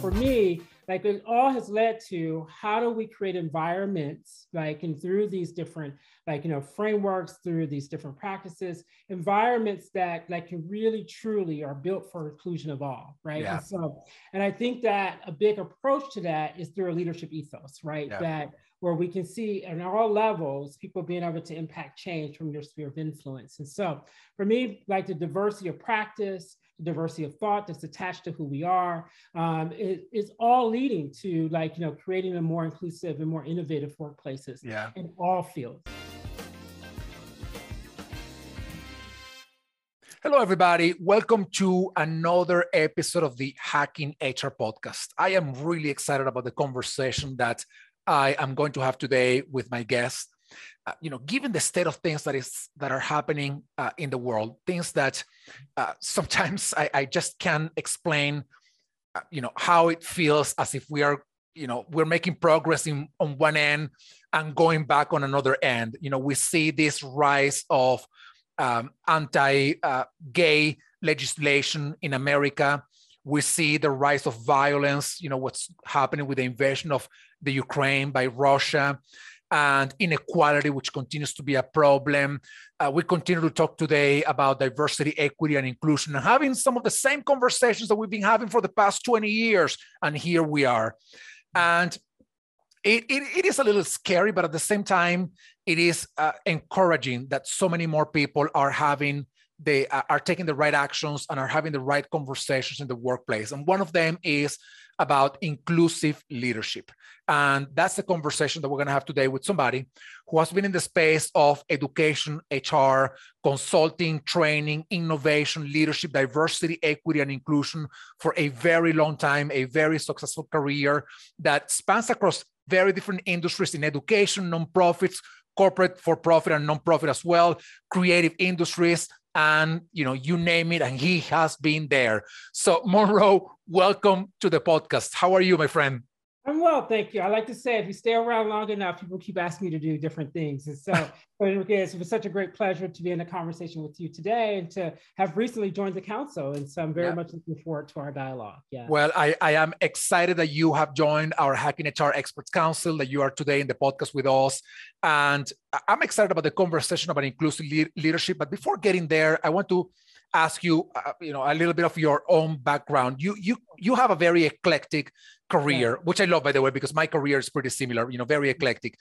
for me, like it all has led to how do we create environments like and through these different like you know frameworks through these different practices environments that like can really truly are built for inclusion of all right Yeah. and so and i think that a big approach to that is through a leadership ethos right Yeah. that where we can see at all levels people being able to impact change from their sphere of influence and so for me like the diversity of practice diversity of thought that's attached to who we are um, it- it's all leading to like you know creating a more inclusive and more innovative workplaces Yeah. in all fields Hello, everybody. Welcome to another episode of the Hacking HR podcast. I am really excited about the conversation that I am going to have today with my guest. Uh, you know, given the state of things that is that are happening uh, in the world, things that uh, sometimes I, I just can't explain. Uh, you know how it feels as if we are, you know, we're making progress in on one end and going back on another end. You know, we see this rise of um, anti-gay legislation in America. We see the rise of violence. You know what's happening with the invasion of the Ukraine by Russia, and inequality, which continues to be a problem. Uh, we continue to talk today about diversity, equity, and inclusion, and having some of the same conversations that we've been having for the past 20 years. And here we are, and it, it, it is a little scary, but at the same time, it is uh, encouraging that so many more people are having they uh, are taking the right actions and are having the right conversations in the workplace and one of them is about inclusive leadership. And that's the conversation that we're going to have today with somebody who has been in the space of education hr consulting training innovation leadership diversity equity and inclusion for a very long time a very successful career that spans across very different industries in education nonprofits corporate for profit and nonprofit as well creative industries and you know you name it and he has been there. So monroe welcome to the podcast. How are you my friend i'm well thank you. I like to say if you stay around long enough people keep asking me to do different things. And so it was- such a great pleasure to be in a conversation with you today and to have recently joined the council. And so i'm very Yeah. much looking forward to our dialogue. Yeah. Well I, I am excited that you have joined our hacking hr experts council that you are today in the podcast with us. And i'm excited about the conversation about inclusive lea- leadership. But before getting there i want to ask you uh, you know a little bit of your own background. You you you have a very eclectic career which i love by the way because my career is pretty similar you know very eclectic.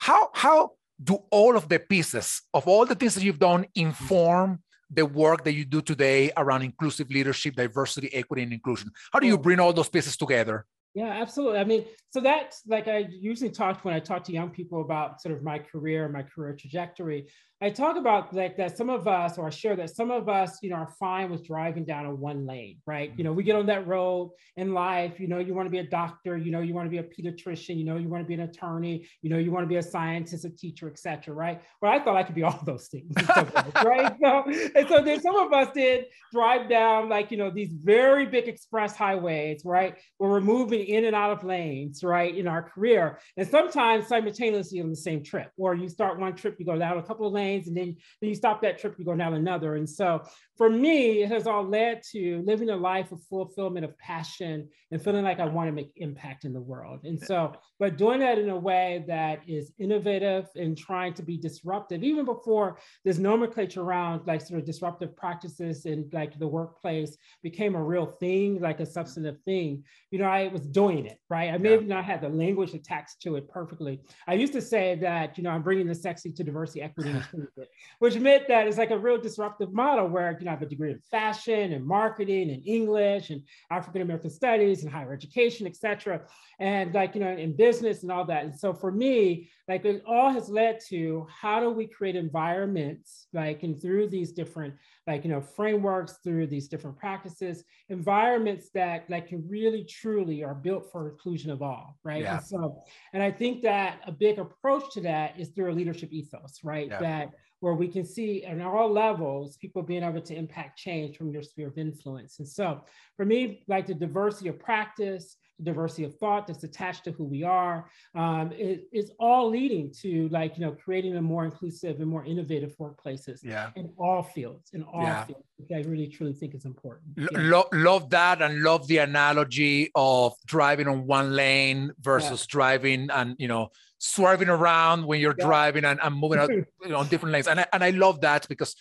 How how do all of the pieces of all the things that you've done inform the work that you do today around inclusive leadership diversity equity and inclusion? How do you bring all those pieces together Yeah, absolutely. I mean, so that's like I usually talk when I talk to young people about sort of my career, my career trajectory. I talk about like that some of us, or I share that some of us, you know, are fine with driving down a one lane, right? You mm-hmm. know, we get on that road in life. You know, you want to be a doctor. You know, you want to be a pediatrician. You know, you want to be an attorney. You know, you want to be a scientist, a teacher, etc. Right? Well, I thought I could be all those things, in some ways, right? So, and so there's some of us did drive down like you know these very big express highways, right? Where we're moving in and out of lanes, right, in our career, and sometimes simultaneously on the same trip. Or you start one trip, you go down a couple of lanes, and then, then you stop that trip, you go down another. And so for me, it has all led to living a life of fulfillment of passion and feeling like I want to make impact in the world. And so, but doing that in a way that is innovative and trying to be disruptive, even before this nomenclature around like sort of disruptive practices in like the workplace became a real thing, like a substantive thing. You know, I was doing it, right? I may Yeah. have not had the language attached to it perfectly. I used to say that, you know, I'm bringing the sexy to diversity, equity, and inclusion, which meant that it's like a real disruptive model where, you know, have a degree in fashion and marketing and English and African American studies and higher education, et cetera, and like, you know, in business and all that. And so for me, like it all has led to how do we create environments, like, and through these different, like, you know, frameworks, through these different practices, environments that like can really truly are built for inclusion of all, right? Yeah. And so, and I think that a big approach to that is through a leadership ethos, right? Yeah. That where we can see at all levels people being able to impact change from their sphere of influence. And so for me, like the diversity of practice, diversity of thought that's attached to who we are um, it, it's all leading to like you know creating a more inclusive and more innovative workplaces yeah. in all fields in all yeah. fields i really truly think is important yeah. Lo- love that and love the analogy of driving on one lane versus driving and you know swerving around when you're driving and, and moving out, you know, on different lanes and I, and I love that because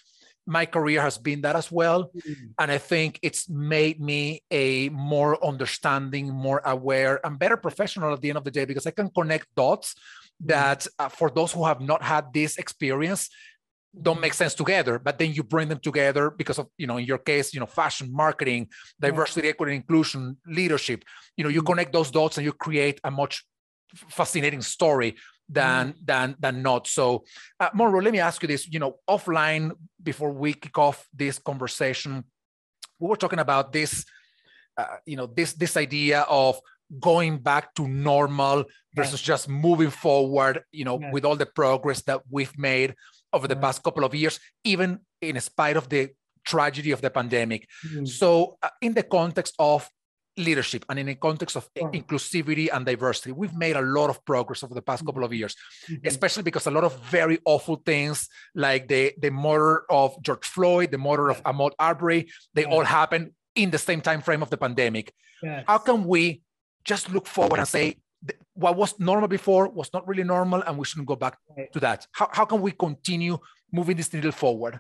my career has been that as well mm-hmm. and i think it's made me a more understanding more aware and better professional at the end of the day because i can connect dots mm-hmm. that uh, for those who have not had this experience don't make sense together but then you bring them together because of you know in your case you know fashion marketing diversity yeah. equity inclusion leadership you know you mm-hmm. connect those dots and you create a much fascinating story than mm. than than not. So, uh, Monroe, let me ask you this. You know, offline before we kick off this conversation, we were talking about this. Uh, you know, this this idea of going back to normal versus just moving forward. You know, with all the progress that we've made over the past couple of years, even in spite of the tragedy of the pandemic. Mm-hmm. So, uh, in the context of leadership and in a context of inclusivity and diversity. We've made a lot of progress over the past couple of years mm-hmm. especially because a lot of very awful things like the the murder of george floyd the murder of ahmaud arbery they all happened in the same time frame of the pandemic. Yes. how can we just look forward and say what was normal before was not really normal and we shouldn't go back right. to that? How, how can we continue moving this needle forward?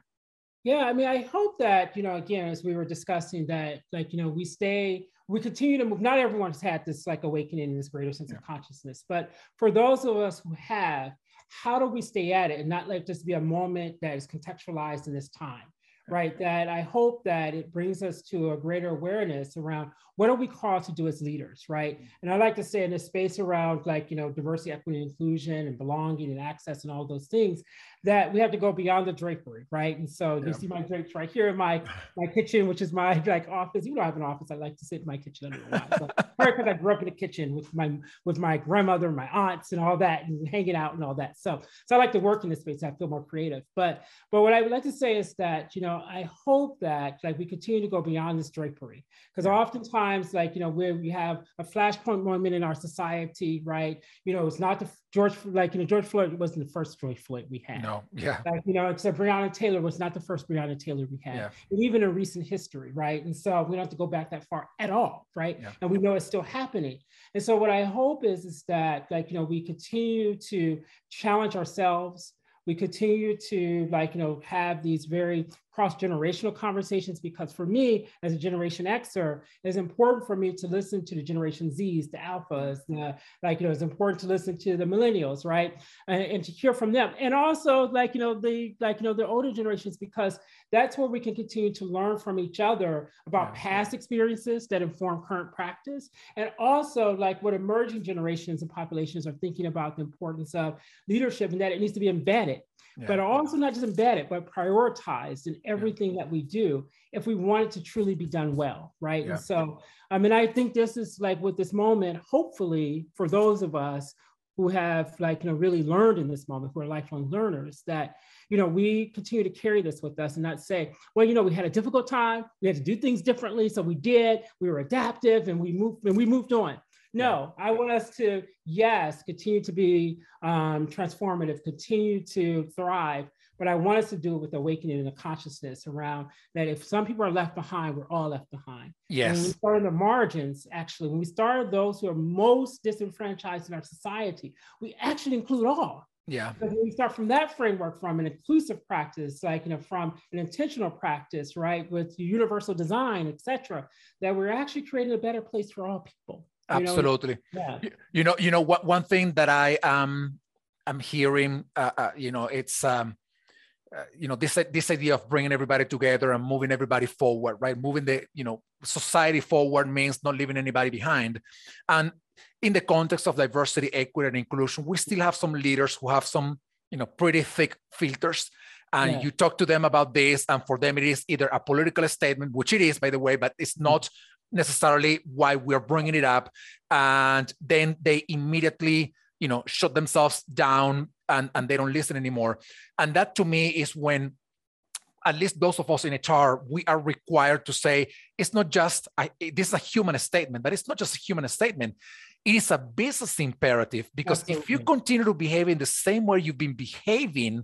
Yeah i mean i hope that you know again as we were discussing that like you know we stay we continue to move. Not everyone's had this like awakening, and this greater sense yeah. of consciousness, but for those of us who have, how do we stay at it and not let this be a moment that is contextualized in this time? right? That I hope that it brings us to a greater awareness around what are we called to do as leaders, right? Mm. And I like to say in a space around like, you know, diversity, equity, inclusion and belonging and access and all those things, that we have to go beyond the drapery, right? And so yeah. you see my drapes right here in my my kitchen, which is my like office. You don't have an office. I like to sit in my kitchen. I don't know why. So, because I grew up in the kitchen with my with my grandmother, and my aunts, and all that, and hanging out and all that. So so I like to work in this space. I feel more creative. But but what I would like to say is that you know I hope that like we continue to go beyond this drapery because oftentimes like you know where we have a flashpoint moment in our society, right? You know, it's not the George like you know George Floyd wasn't the first George Floyd we had. No no, yeah. Like, you know, except Breonna Taylor was not the first Breonna Taylor we had, yeah. and even in recent history, right? And so we don't have to go back that far at all, right? Yeah. And we know it's still happening. And so what I hope is, is that like, you know, we continue to challenge ourselves, we continue to like, you know, have these very cross-generational conversations because for me as a generation xer it's important for me to listen to the generation z's the alphas the, like you know it's important to listen to the millennials right and, and, to hear from them and also like you know the like you know the older generations because that's where we can continue to learn from each other about yeah. past experiences that inform current practice and also like what emerging generations and populations are thinking about the importance of leadership and that it needs to be embedded yeah. but also not just embedded, but prioritized in everything yeah. that we do if we want it to truly be done well, right? Yeah. And so, I mean, I think this is like with this moment, hopefully for those of us who have like, you know, really learned in this moment, who are lifelong learners, that, you know, we continue to carry this with us and not say, well, you know, we had a difficult time, we had to do things differently. So we did, we were adaptive and we moved and we moved on. No, I want us to, yes, continue to be um, transformative, continue to thrive, but I want us to do it with awakening and a consciousness around that if some people are left behind, we're all left behind. Yes. when we start in the margins, actually, when we start those who are most disenfranchised in our society, we actually include all. Yeah. But when we start from that framework, from an inclusive practice, like you know, from an intentional practice, right, with universal design, et cetera, that we're actually creating a better place for all people. Absolutely. Know, yeah. You know, you know what one thing that I um am hearing, uh, uh, you know, it's um uh, you know this this idea of bringing everybody together and moving everybody forward right? Moving the you know society forward means not leaving anybody behind. And in the context of diversity equity and inclusion we still have some leaders who have some you know pretty thick filters. And yeah. you talk to them about this and for them it is either a political statement which it is by the way but it's not necessarily why we're bringing it up. And then they immediately you know shut themselves down and, and they don't listen anymore. And that to me is when at least those of us in HR, we are required to say it's not just a, this is a human statement, but it's not just a human statement. It is a business imperative because Absolutely. if you continue to behave in the same way you've been behaving,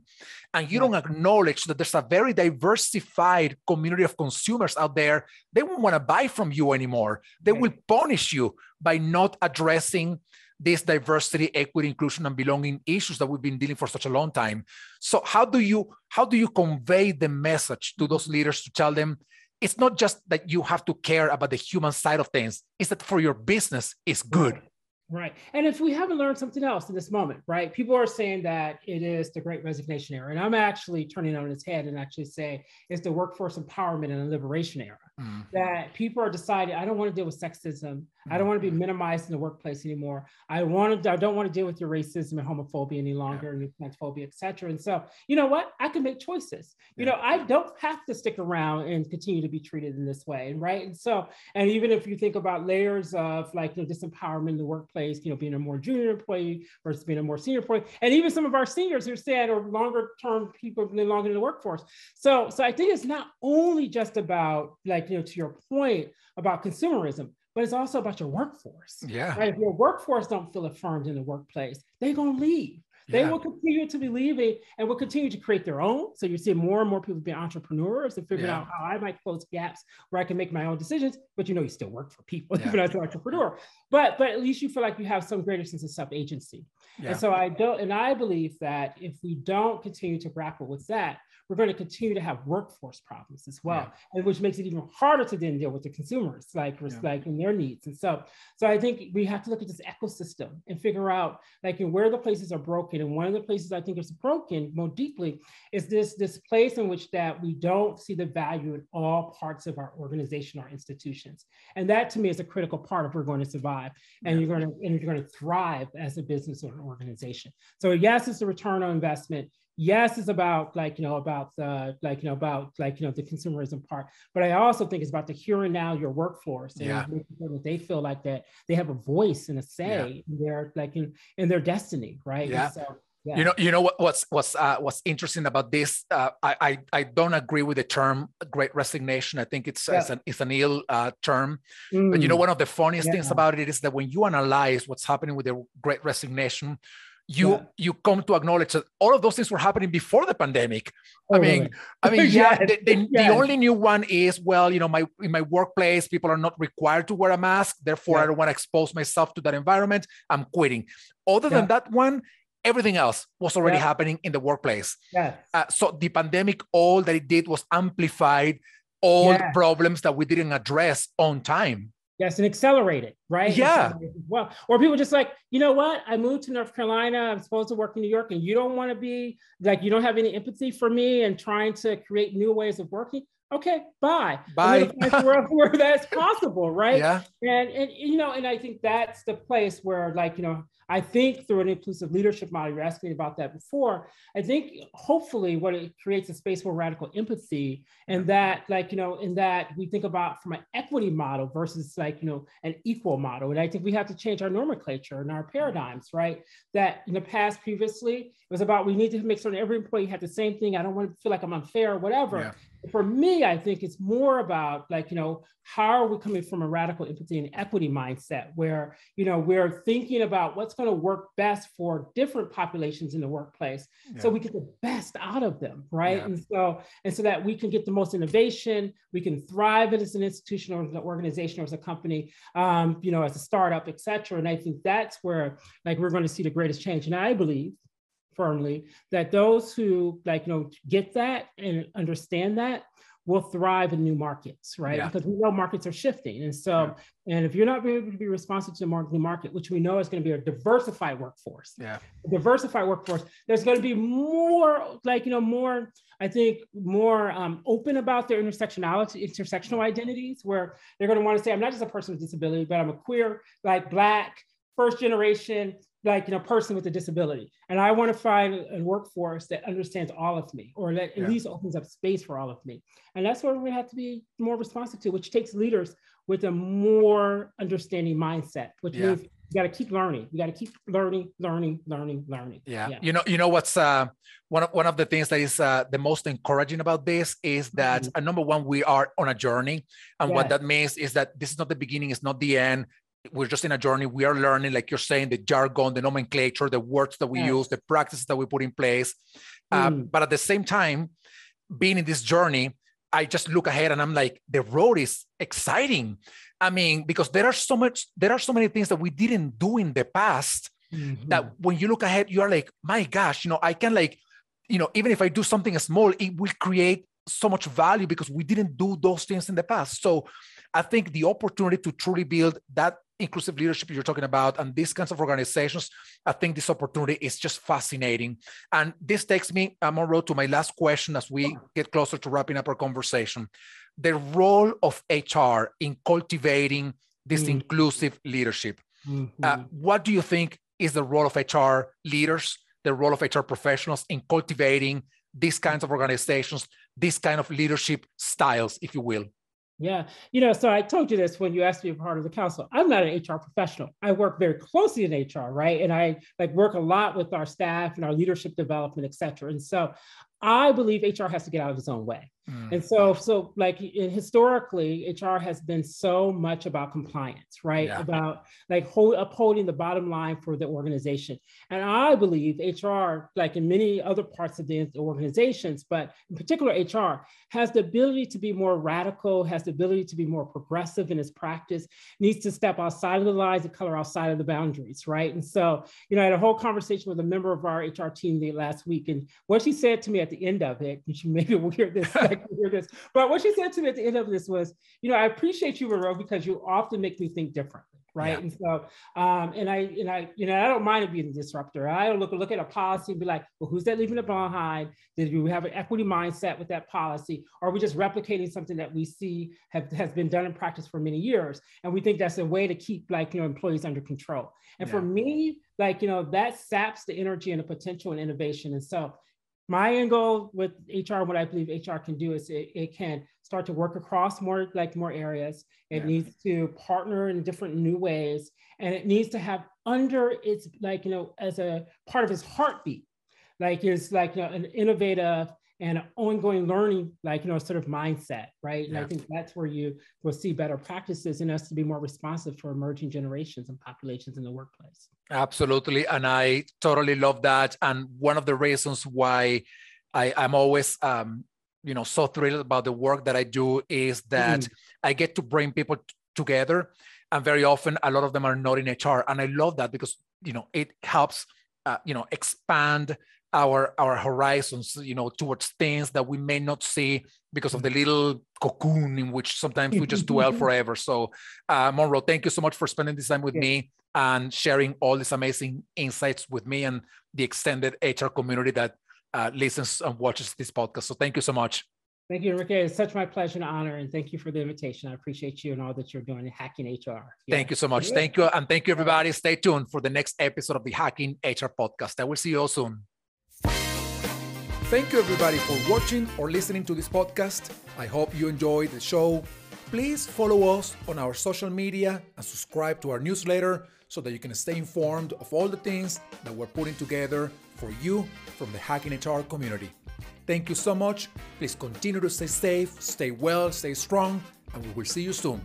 and you don't acknowledge that there's a very diversified community of consumers out there, they won't want to buy from you anymore. They will punish you by not addressing this diversity, equity, inclusion, and belonging issues that we've been dealing for such a long time. So how do you how do you convey the message to those leaders to tell them it's not just that you have to care about the human side of things, it's that for your business it's good. Right. And if we haven't learned something else in this moment, right? People are saying that it is the great resignation era. And I'm actually turning on its head and actually say it's the workforce empowerment and the liberation era. Mm. That people are deciding, I don't want to deal with sexism. I don't want to be minimized in the workplace anymore. I want to, I don't want to deal with your racism and homophobia any longer, yeah. and transphobia, et cetera. And so, you know what? I can make choices. Yeah. You know, I don't have to stick around and continue to be treated in this way. And right. And so, and even if you think about layers of like you know, disempowerment in the workplace, you know, being a more junior employee versus being a more senior employee, and even some of our seniors who said or longer term people been longer in the workforce. So, so I think it's not only just about like, you know, to your point about consumerism, but it's also about your workforce. Yeah. Right? If your workforce don't feel affirmed in the workplace, they're going to leave. They yeah. will continue to be leaving and will continue to create their own. So you see more and more people being entrepreneurs and figuring yeah. out how I might close gaps where I can make my own decisions. But you know, you still work for people, yeah. even as an entrepreneur. But but at least you feel like you have some greater sense of self-agency. And so I don't, and I believe that if we don't continue to grapple with that, we're going to continue to have workforce problems as well, yeah. and which makes it even harder to then deal with the consumers, like yeah. like in their needs. And so, so I think we have to look at this ecosystem and figure out like where the places are broken. And one of the places I think is broken more deeply is this this place in which that we don't see the value in all parts of our organization our institutions. And that to me is a critical part if we're going to survive and yeah. you're going to and you're going to thrive as a business or an organization. So yes, it's a return on investment yes it's about like you know about the like you know about like you know the consumerism part but i also think it's about the here and now your workforce and yeah. that they feel like that they have a voice and a say yeah. in their like in, in their destiny right yeah. So, yeah. You know, you know what, what's what's uh, what's interesting about this. Uh, I, I I don't agree with the term "great resignation." I think it's yeah. it's, an, it's an ill uh, term. Mm. But you know, mm. one of the funniest yeah. things about it is that when you analyze what's happening with the Great Resignation, you yeah. you come to acknowledge that all of those things were happening before the pandemic. I mean, I mean, yeah, the, the, the, only new one is well, you know, my in my workplace, people are not required to wear a mask. Therefore, yeah. I don't want to expose myself to that environment. I'm quitting. Other than that one, everything else was already happening in the workplace. Yeah. Uh, so the pandemic, all that it did was amplified all the problems that we didn't address on time. Yes, and accelerate it, right? Yeah. Well, or people just like, you know what? I moved to North Carolina. I'm supposed to work in New York, and you don't want to be like, you don't have any empathy for me and trying to create new ways of working. Okay, bye. Bye. where, where that's possible, right? Yeah. And and you know, and I think that's the place where, like, you know, I think through an inclusive leadership model, you asked me about that before. I think hopefully what it creates a space for radical empathy and that, like, you know, in that we think about from an equity model versus like, you know, an equal model. And I think we have to change our nomenclature and our paradigms, right? That in the past previously, it was about we need to make sure that every employee had the same thing. I don't want to feel like I'm unfair or whatever. Yeah for me, I think it's more about like, you know, how are we coming from a radical empathy and equity mindset where, you know, we're thinking about what's going to work best for different populations in the workplace yeah. so we get the best out of them, right? Yeah. And so, and so that we can get the most innovation, we can thrive as an institution or as an organization or as a company, um, you know, as a startup, et cetera. And I think that's where like we're going to see the greatest change. And I believe firmly that those who like you know get that and understand that will thrive in new markets, right? Yeah. Because we know markets are shifting. And so, yeah. and if you're not able to be responsive to the new market, which we know is going to be a diversified workforce, yeah. A diversified workforce, there's going to be more, like, you know, more, I think, more um, open about their intersectionality, intersectional identities, where they're going to want to say, I'm not just a person with disability, but I'm a queer, like black, first generation like you know person with a disability and i want to find a workforce that understands all of me or that at yeah. least opens up space for all of me and that's where we have to be more responsive to which takes leaders with a more understanding mindset which yeah. means You got to keep learning. You got to keep learning, learning, learning, learning. Yeah. yeah. You know, you know what's uh, one of one of the things that is uh, the most encouraging about this is that mm-hmm. uh, number one, we are on a journey, and yes. what that means is that this is not the beginning, it's not the end. We're just in a journey. We are learning, like you're saying, the jargon, the nomenclature, the words that we use, the practices that we put in place. Uh, mm. But at the same time, being in this journey, I just look ahead and I'm like, the road is exciting. I mean, because there are so much, there are so many things that we didn't do in the past mm-hmm. that when you look ahead, you are like, my gosh, you know, I can like, you know, even if I do something small, it will create so much value because we didn't do those things in the past. So I think the opportunity to truly build that inclusive leadership you're talking about and these kinds of organizations, I think this opportunity is just fascinating. And this takes me, I'm on road to my last question as we get closer to wrapping up our conversation. The role of HR in cultivating this mm-hmm. inclusive leadership. Mm-hmm. Uh, what do you think is the role of HR leaders, the role of HR professionals in cultivating these kinds of organizations, these kind of leadership styles, if you will? Yeah, you know, so I told you this when you asked me to part of the council. I'm not an HR professional. I work very closely in HR, right? And I like work a lot with our staff and our leadership development, et cetera. And so I believe HR has to get out of its own way. Mm. And so, so like historically, HR has been so much about compliance, right? Yeah. About like hold, upholding the bottom line for the organization. And I believe HR, like in many other parts of the organizations, but in particular HR, has the ability to be more radical, has the ability to be more progressive in its practice, needs to step outside of the lines and color outside of the boundaries, right? And so, you know, I had a whole conversation with a member of our HR team last week, and what she said to me at the end of it, and she maybe will hear this. Like, hear this. But what she said to me at the end of this was, you know, I appreciate you, Monroe, because you often make me think differently. Right. Yeah. And so, um, and I, and I, you know, I don't mind being a disruptor. I don't look, look at a policy and be like, well, who's that leaving it behind? Did we have an equity mindset with that policy? Or are we just replicating something that we see have, has been done in practice for many years? And we think that's a way to keep like, you know, employees under control. And yeah. for me, like, you know, that saps the energy and the potential and innovation. And so my end goal with HR, what I believe HR can do is it, it can start to work across more like more areas. It yeah. needs to partner in different new ways, and it needs to have under its like you know as a part of its heartbeat, like is like you know, an innovative and ongoing learning, like, you know, sort of mindset, right? And. I think that's where you will see better practices in us to be more responsive for emerging generations and populations in the workplace. Absolutely. And I totally love that. And one of the reasons why I, I'm always, um, you know, so thrilled about the work that I do is that mm. I get to bring people t- together. And very often, a lot of them are not in HR. And I love that because, you know, it helps, uh, you know, expand our our horizons you know towards things that we may not see because of the little cocoon in which sometimes we just dwell forever so uh, monroe thank you so much for spending this time with yeah. me and sharing all these amazing insights with me and the extended hr community that uh, listens and watches this podcast so thank you so much Thank you, Enrique. It's such my pleasure and honor, and thank you for the invitation. I appreciate you and all that you're doing in Hacking HR. Yeah. Thank you so much. Thank you, and thank you, everybody. Stay tuned for the next episode of the Hacking HR podcast. I will see you all soon. Thank you everybody for watching or listening to this podcast. I hope you enjoyed the show. Please follow us on our social media and subscribe to our newsletter so that you can stay informed of all the things that we're putting together for you from the Hacking HR community. Thank you so much. Please continue to stay safe, stay well, stay strong, and we will see you soon.